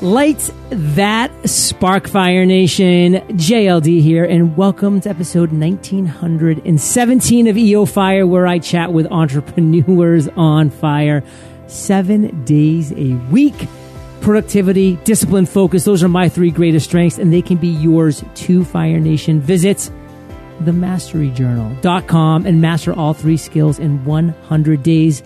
Light that spark fire nation. JLD here and welcome to episode 1917 of EO Fire where I chat with entrepreneurs on fire 7 days a week. Productivity, discipline, focus, those are my three greatest strengths and they can be yours too Fire Nation. Visit themasteryjournal.com and master all three skills in 100 days.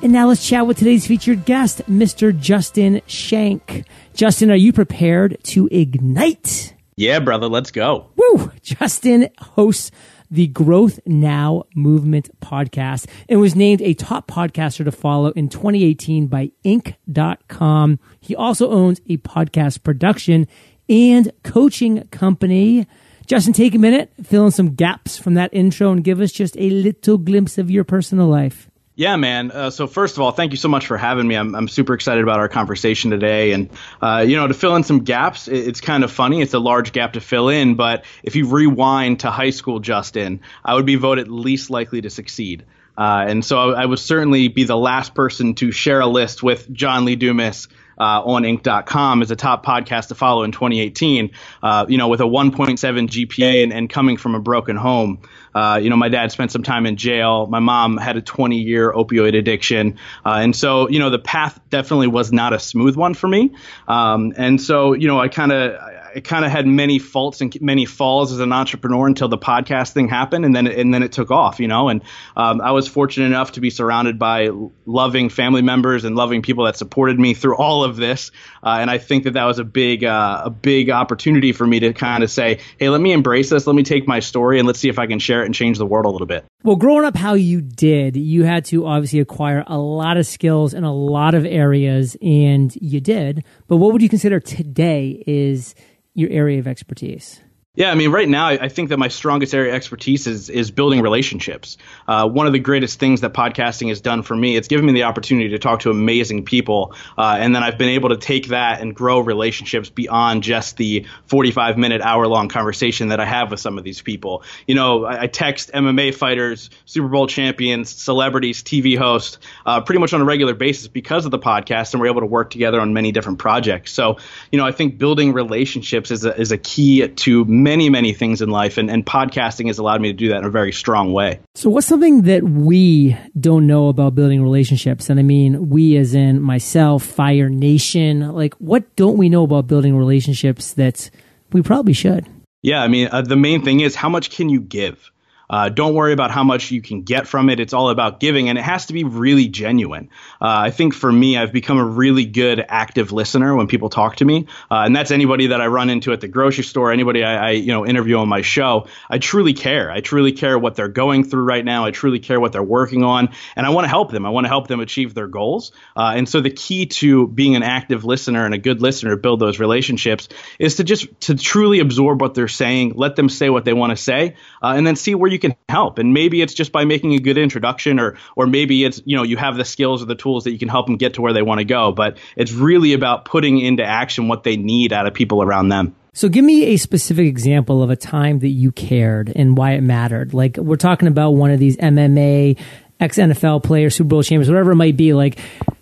And now let's chat with today's featured guest, Mr. Justin Schenck. Justin, are you prepared to ignite? Yeah, brother, let's go. Woo! Justin hosts the Growth Now Movement podcast and was named a top podcaster to follow in 2018 by Inc.com. He also owns a podcast production and coaching company. Justin, take a minute, fill in some gaps from that intro, and give us just a little glimpse of your personal life. Yeah, man. Uh, so first of all, thank you so much for having me. I'm, I'm super excited about our conversation today. And, uh, you know, to fill in some gaps, it, it's kind of funny. It's a large gap to fill in. But if you rewind to high school, Justin, I would be voted least likely to succeed. Uh, and so I, I, would certainly be the last person to share a list with John Lee Dumas uh, on Inc.com as a top podcast to follow in 2018. Uh, you know, with a 1.7 GPA and, and coming from a broken home. Uh, you know, my dad spent some time in jail. My mom had a 20 year opioid addiction. Uh, and so, you know, the path definitely was not a smooth one for me. Um, and so, you know, I kind of, I kind of had many faults and many falls as an entrepreneur until the podcast thing happened, and then and then it took off, you know. And um, I was fortunate enough to be surrounded by loving family members and loving people that supported me through all of this. Uh, and I think that that was a big uh, a big opportunity for me to kind of say, hey, let me embrace this, let me take my story, and let's see if I can share it and change the world a little bit. Well, growing up how you did, you had to obviously acquire a lot of skills in a lot of areas, and you did. But what would you consider today is your area of expertise? Yeah, I mean, right now, I think that my strongest area of expertise is is building relationships. Uh, one of the greatest things that podcasting has done for me, it's given me the opportunity to talk to amazing people, uh, and then I've been able to take that and grow relationships beyond just the 45 minute, hour long conversation that I have with some of these people. You know, I, I text MMA fighters, Super Bowl champions, celebrities, TV hosts, uh, pretty much on a regular basis because of the podcast, and we're able to work together on many different projects. So, you know, I think building relationships is a, is a key to many, many things in life, and, and podcasting has allowed me to do that in a very strong way. So, what's something that we don't know about building relationships? And I mean, we as in myself, Fire Nation, like, what don't we know about building relationships that we probably should? Yeah, I mean, uh, the main thing is how much can you give? Uh, don't worry about how much you can get from it. It's all about giving, and it has to be really genuine. Uh, I think for me, I've become a really good active listener when people talk to me, uh, and that's anybody that I run into at the grocery store, anybody I, I, you know interview on my show. I truly care. I truly care what they're going through right now. I truly care what they're working on, and I want to help them. I want to help them achieve their goals. Uh, and so the key to being an active listener and a good listener to build those relationships is to just to truly absorb what they're saying, let them say what they want to say, uh, and then see where you you can help. And maybe it's just by making a good introduction, or or maybe it's you know you have the skills or the tools that you can help them get to where they want to go. But it's really about putting into action what they need out of people around them. So give me a specific example of a time that you cared and why it mattered. Like we're talking about one of these MMA, ex NFL players, Super Bowl champions, whatever it might be. Like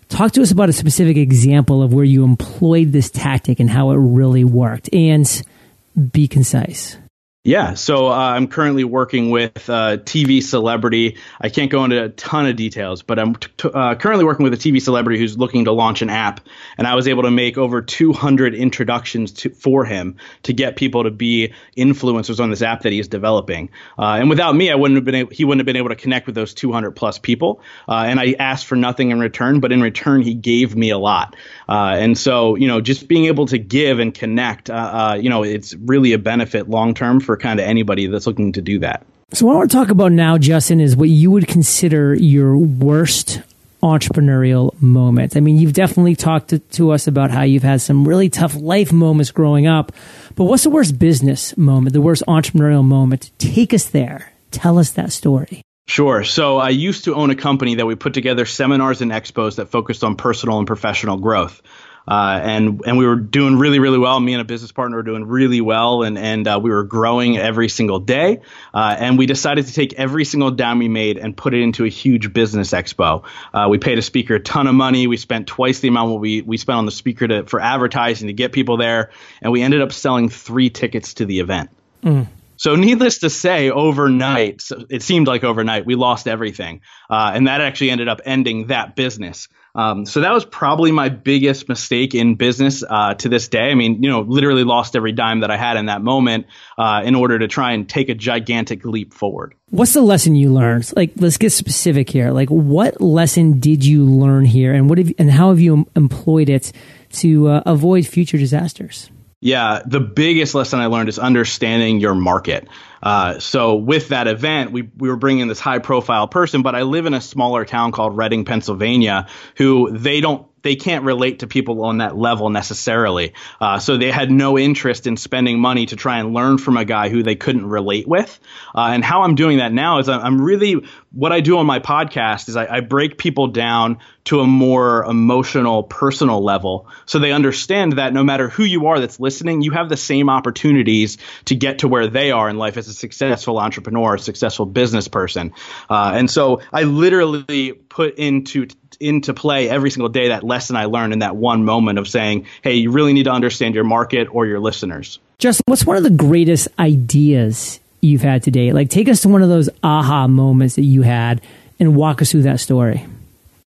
talk to us about a specific example of where you employed this tactic and how it really worked and be concise. Yeah, so uh, I'm currently working with a TV celebrity. I can't go into a ton of details, but I'm t- uh, currently working with a TV celebrity who's looking to launch an app, and I was able to make over 200 introductions to, for him to get people to be influencers on this app that he's developing. Uh, and without me, I wouldn't have been he wouldn't have been able to connect with those 200 plus people. Uh, and I asked for nothing in return, but in return, he gave me a lot. Uh, and so, you know, just being able to give and connect, uh, you know, it's really a benefit long term for kind of anybody that's looking to do that. So, what I want to talk about now, Justin, is what you would consider your worst entrepreneurial moment. I mean, you've definitely talked to, to, us about how you've had some really tough life moments growing up, but what's the worst business moment, the worst entrepreneurial moment? Take us there. Tell us that story. Sure. So I used to own a company that we put together seminars and expos that focused on personal and professional growth. Uh, and and we were doing really really well. Me and a business partner were doing really well, and and uh, we were growing every single day. Uh, and we decided to take every single dime we made and put it into a huge business expo. Uh, we paid a speaker a ton of money. We spent twice the amount we we spent on the speaker to, for advertising to get people there, and we ended up selling three tickets to the event. Mm. So, needless to say, overnight, it seemed like overnight, we lost everything. Uh, and that actually ended up ending that business. Um, so that was probably my biggest mistake in business uh, to this day. I mean, you know, literally lost every dime that I had in that moment uh, in order to try and take a gigantic leap forward. What's the lesson you learned? Like, let's get specific here. Like, what lesson did you learn here, and what have, and how have you employed it to uh, avoid future disasters? Yeah, the biggest lesson I learned is understanding your market. Uh, so with that event, we, we were bringing this high profile person, but I live in a smaller town called Reading, Pennsylvania, who they don't they can't relate to people on that level necessarily. Uh, so they had no interest in spending money to try and learn from a guy who they couldn't relate with. Uh, and how I'm doing that now is I'm really what I do on my podcast is I, I, break people down to a more emotional, personal level, so they understand that no matter who you are that's listening, you have the same opportunities to get to where they are in life as a successful entrepreneur, a successful business person. Uh, and so I literally put into into play every single day that lesson I learned in that one moment of saying, hey, you really need to understand your market or your listeners. Justin, what's one of the greatest ideas you've had today? Like, take us to one of those aha moments that you had and walk us through that story.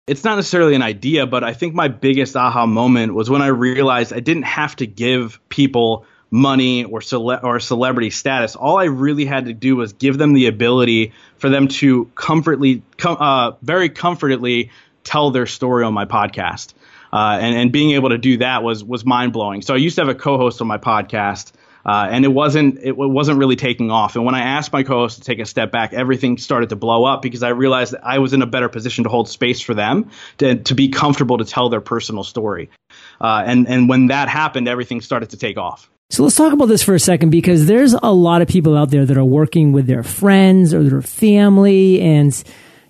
It's not necessarily an idea, but I think my biggest aha moment was when I realized I didn't have to give people money or cele- or celebrity status. All I really had to do was give them the ability for them to comfortably, com- uh, very comfortably tell their story on my podcast. Uh, and, and being able to do that was was mind blowing. So I used to have a co-host on my podcast, uh, and it wasn't it wasn't really taking off. And when I asked my co-host to take a step back, everything started to blow up because I realized that I was in a better position to hold space for them to to be comfortable to tell their personal story. Uh, and and when that happened, everything started to take off. So let's talk about this for a second because there's a lot of people out there that are working with their friends or their family and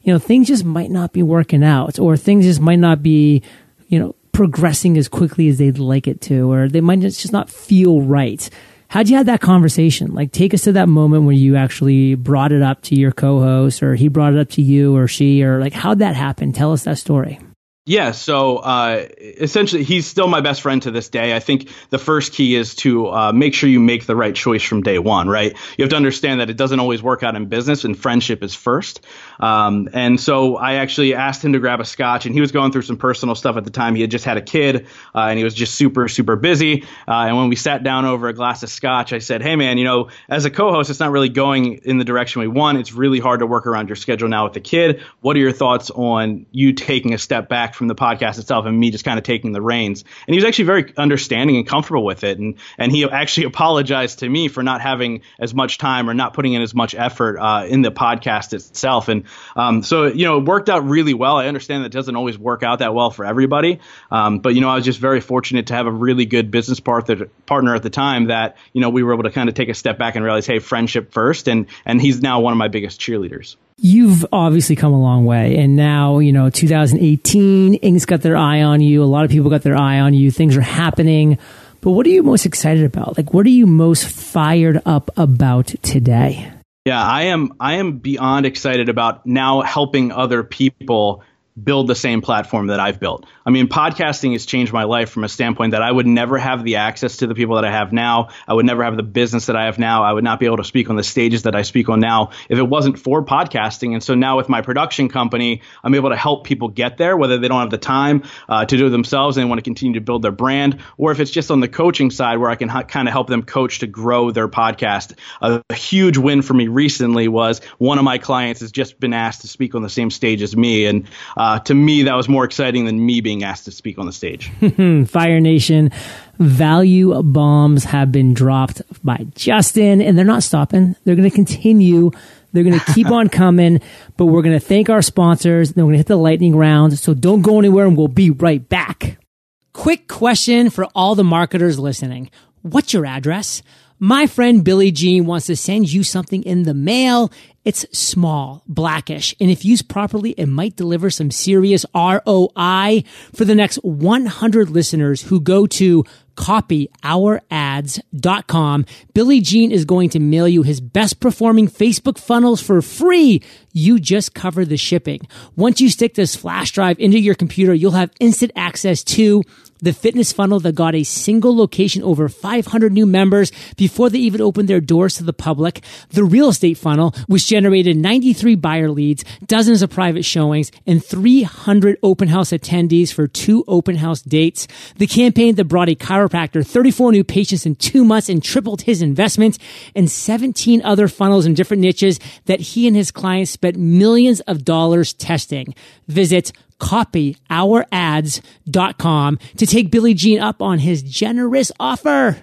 you know things just might not be working out or things just might not be you know progressing as quickly as they'd like it to or they might just not feel right. How'd you have that conversation? Like take us to that moment where you actually brought it up to your co-host or he brought it up to you or she or like how'd that happen? Tell us that story. Yeah, so uh, essentially, he's still my best friend to this day. I think the first key is to uh, make sure you make the right choice from day one, right? You have to understand that it doesn't always work out in business, and friendship is first. Um, and so I actually asked him to grab a scotch, and he was going through some personal stuff at the time. He had just had a kid, uh, and he was just super, super busy. Uh, and when we sat down over a glass of scotch, I said, "Hey, man, you know, as a co-host, it's not really going in the direction we want. It's really hard to work around your schedule now with the kid. What are your thoughts on you taking a step back?" From the podcast itself and me just kind of taking the reins. And he was actually very understanding and comfortable with it. And and he actually apologized to me for not having as much time or not putting in as much effort uh, in the podcast itself. And um, so you know, it worked out really well. I understand that it doesn't always work out that well for everybody, um, but you know, I was just very fortunate to have a really good business partner partner at the time that you know we were able to kind of take a step back and realize, hey, friendship first. And and he's now one of my biggest cheerleaders you've obviously come a long way. And now, you know, 2018, Inc.'s got their eye on you. A lot of people got their eye on you. Things are happening. But what are you most excited about? Like, what are you most fired up about today? Yeah, I am. I am beyond excited about now helping other people build the same platform that I've built. I mean, podcasting has changed my life from a standpoint that I would never have the access to the people that I have now. I would never have the business that I have now. I would not be able to speak on the stages that I speak on now if it wasn't for podcasting. And so now with my production company, I'm able to help people get there, whether they don't have the time uh, to do it themselves and they want to continue to build their brand, or if it's just on the coaching side where I can kind of help them coach to grow their podcast. A, a huge win for me recently was one of my clients has just been asked to speak on the same stage as me. And uh, uh, to me, that was more exciting than me being asked to speak on the stage. Fire Nation, value bombs have been dropped by Justin, and they're not stopping. They're going to continue. They're going to keep on coming, but we're going to thank our sponsors. Then we're going to hit the lightning round. So don't go anywhere, and we'll be right back. Quick question for all the marketers listening What's your address? My friend Billy Gene wants to send you something in the mail. It's small, blackish, and if used properly, it might deliver some serious ROI for the next 100 listeners who go to copyourads.com. Billy Gene is going to mail you his best performing Facebook funnels for free. You just cover the shipping. Once you stick this flash drive into your computer, you'll have instant access to the fitness funnel that got a single location over 500 new members before they even opened their doors to the public, the real estate funnel, which generated 93 buyer leads, dozens of private showings, and 300 open house attendees for two open house dates, the campaign that brought a chiropractor 34 new patients in two months and tripled his investment, and 17 other funnels in different niches that he and his clients spent millions of dollars testing. Visit copyourads.com to take Billy Gene up on his generous offer.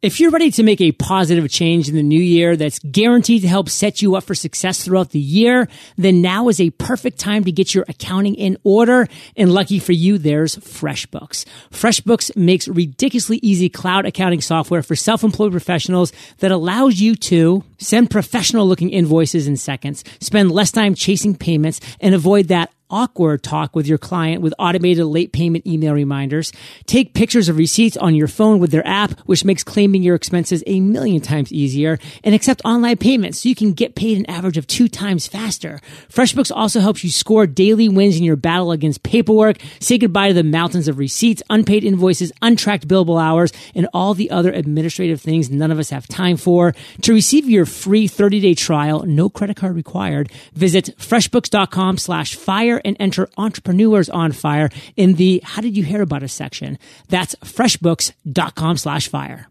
If you're ready to make a positive change in the new year that's guaranteed to help set you up for success throughout the year, then now is a perfect time to get your accounting in order. And lucky for you, there's FreshBooks. FreshBooks makes ridiculously easy cloud accounting software for self-employed professionals that allows you to send professional looking invoices in seconds, spend less time chasing payments, and avoid that awkward talk with your client with automated late payment email reminders. Take pictures of receipts on your phone with their app, which makes claiming your expenses a million times easier and accept online payments so you can get paid an average of two times faster. FreshBooks also helps you score daily wins in your battle against paperwork, say goodbye to the mountains of receipts, unpaid invoices, untracked billable hours, and all the other administrative things none of us have time for. To receive your free 30 day trial, no credit card required, visit freshbooks.com slash fire and enter entrepreneurs on fire in the how did you hear about us section. That's freshbooks.com slash fire.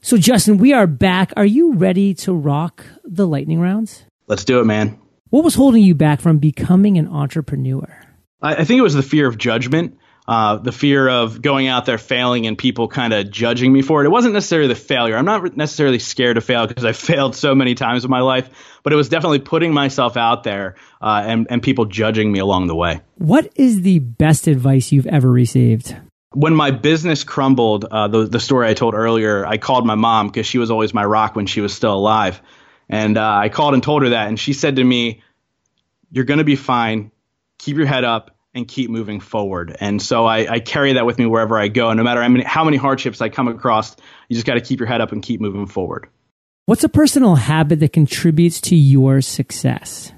So Justin, we are back. Are you ready to rock the lightning rounds? Let's do it, man. What was holding you back from becoming an entrepreneur? I, I think it was the fear of judgment. Uh, the fear of going out there failing and people kind of judging me for it. It wasn't necessarily the failure. I'm not necessarily scared to fail because I failed so many times in my life, but it was definitely putting myself out there uh, and, and people judging me along the way. What is the best advice you've ever received? When my business crumbled, uh, the, the story I told earlier, I called my mom because she was always my rock when she was still alive. And uh, I called and told her that. And she said to me, You're going to be fine. Keep your head up and keep moving forward. And so I, I, carry that with me wherever I go. And no matter how many, how many hardships I come across, you just got to keep your head up and keep moving forward. What's a personal habit that contributes to your success?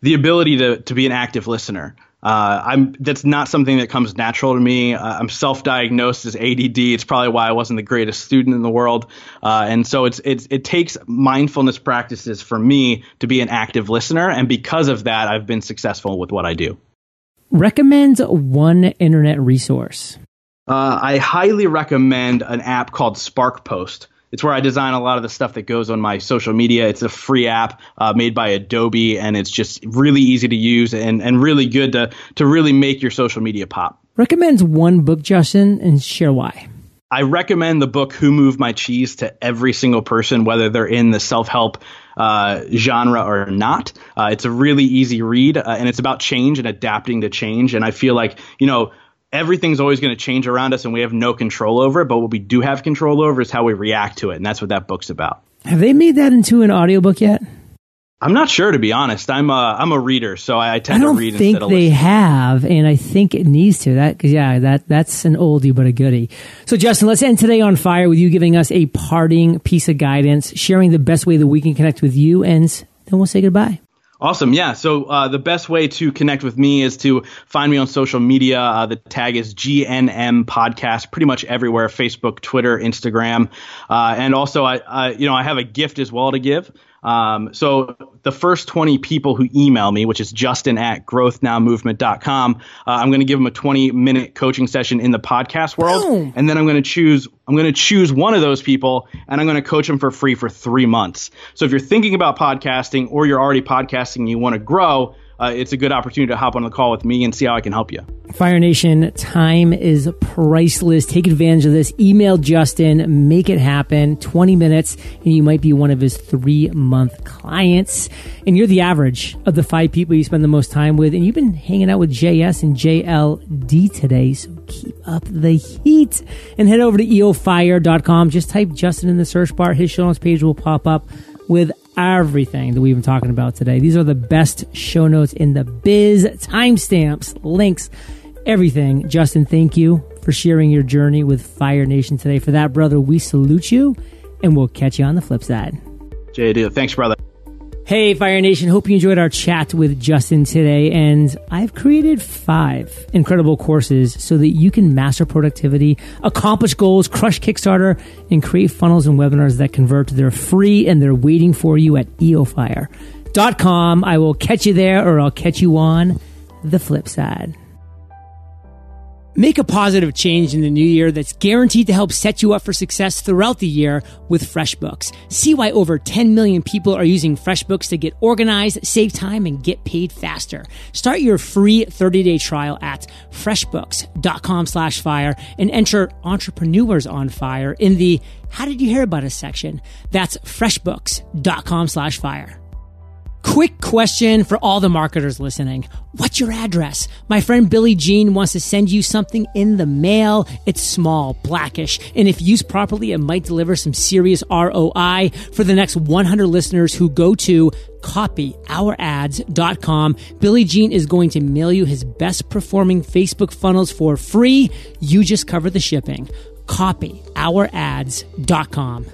The ability to, to be an active listener. Uh, I'm that's not something that comes natural to me. Uh, I'm self-diagnosed as ADD. It's probably why I wasn't the greatest student in the world. Uh, and so it's, it's it takes mindfulness practices for me to be an active listener, and because of that, I've been successful with what I do. Recommend one internet resource. Uh, I highly recommend an app called SparkPost. It's where I design a lot of the stuff that goes on my social media. It's a free app uh, made by Adobe, and it's just really easy to use and, and really good to, to really make your social media pop. Recommends one book, Justin, and share why. I recommend the book Who Moved My Cheese to every single person, whether they're in the self help uh, genre or not. Uh, it's a really easy read, uh, and it's about change and adapting to change. And I feel like, you know, everything's always going to change around us and we have no control over it. But what we do have control over is how we react to it. And that's what that book's about. Have they made that into an audiobook yet? I'm not sure to be honest. I'm a I'm a reader, so I, I tend I don't to read. think they have, and I think it needs to. That because yeah, that that's an oldie but a goodie. So Justin, let's end today on fire with you giving us a parting piece of guidance, sharing the best way that we can connect with you, and then we'll say goodbye. Awesome. Yeah. So uh, the best way to connect with me is to find me on social media. Uh, the tag is GNM Podcast, pretty much everywhere: Facebook, Twitter, Instagram, uh, and also I, I, you know, I have a gift as well to give. Um, so the first 20 people who email me, which is Justin at growthnowmovement.com, uh, I'm going to give them a 20 minute coaching session in the podcast world. Boom. And then I'm going to choose, I'm going to choose one of those people and I'm going to coach them for free for three months. So if you're thinking about podcasting or you're already podcasting and you want to grow, uh, it's a good opportunity to hop on the call with me and see how I can help you. Fire Nation, time is priceless. Take advantage of this. Email Justin, make it happen. 20 minutes, and you might be one of his three month clients. And you're the average of the five people you spend the most time with. And you've been hanging out with JS and JLD today. So keep up the heat and head over to eofire.com. Just type Justin in the search bar. His show notes page will pop up with everything that we've been talking about today. These are the best show notes in the biz, timestamps, links, everything. Justin, thank you for sharing your journey with Fire Nation today. For that, brother, we salute you and we'll catch you on the flip side. JD, thanks, brother. Hey, Fire Nation. Hope you enjoyed our chat with Justin today. And I've created five incredible courses so that you can master productivity, accomplish goals, crush Kickstarter, and create funnels and webinars that convert. They're free and they're waiting for you at eofire.com. I will catch you there or I'll catch you on the flip side. Make a positive change in the new year that's guaranteed to help set you up for success throughout the year with FreshBooks. See why over 10 million people are using FreshBooks to get organized, save time, and get paid faster. Start your free 30-day trial at freshbooks.com slash fire and enter entrepreneurs on fire in the how did you hear about us section. That's freshbooks.com slash fire. Quick question for all the marketers listening. What's your address? My friend Billy Gene wants to send you something in the mail. It's small, blackish, and if used properly, it might deliver some serious ROI for the next 100 listeners who go to copyourads.com. Billy Gene is going to mail you his best performing Facebook funnels for free. You just cover the shipping. Copyourads.com.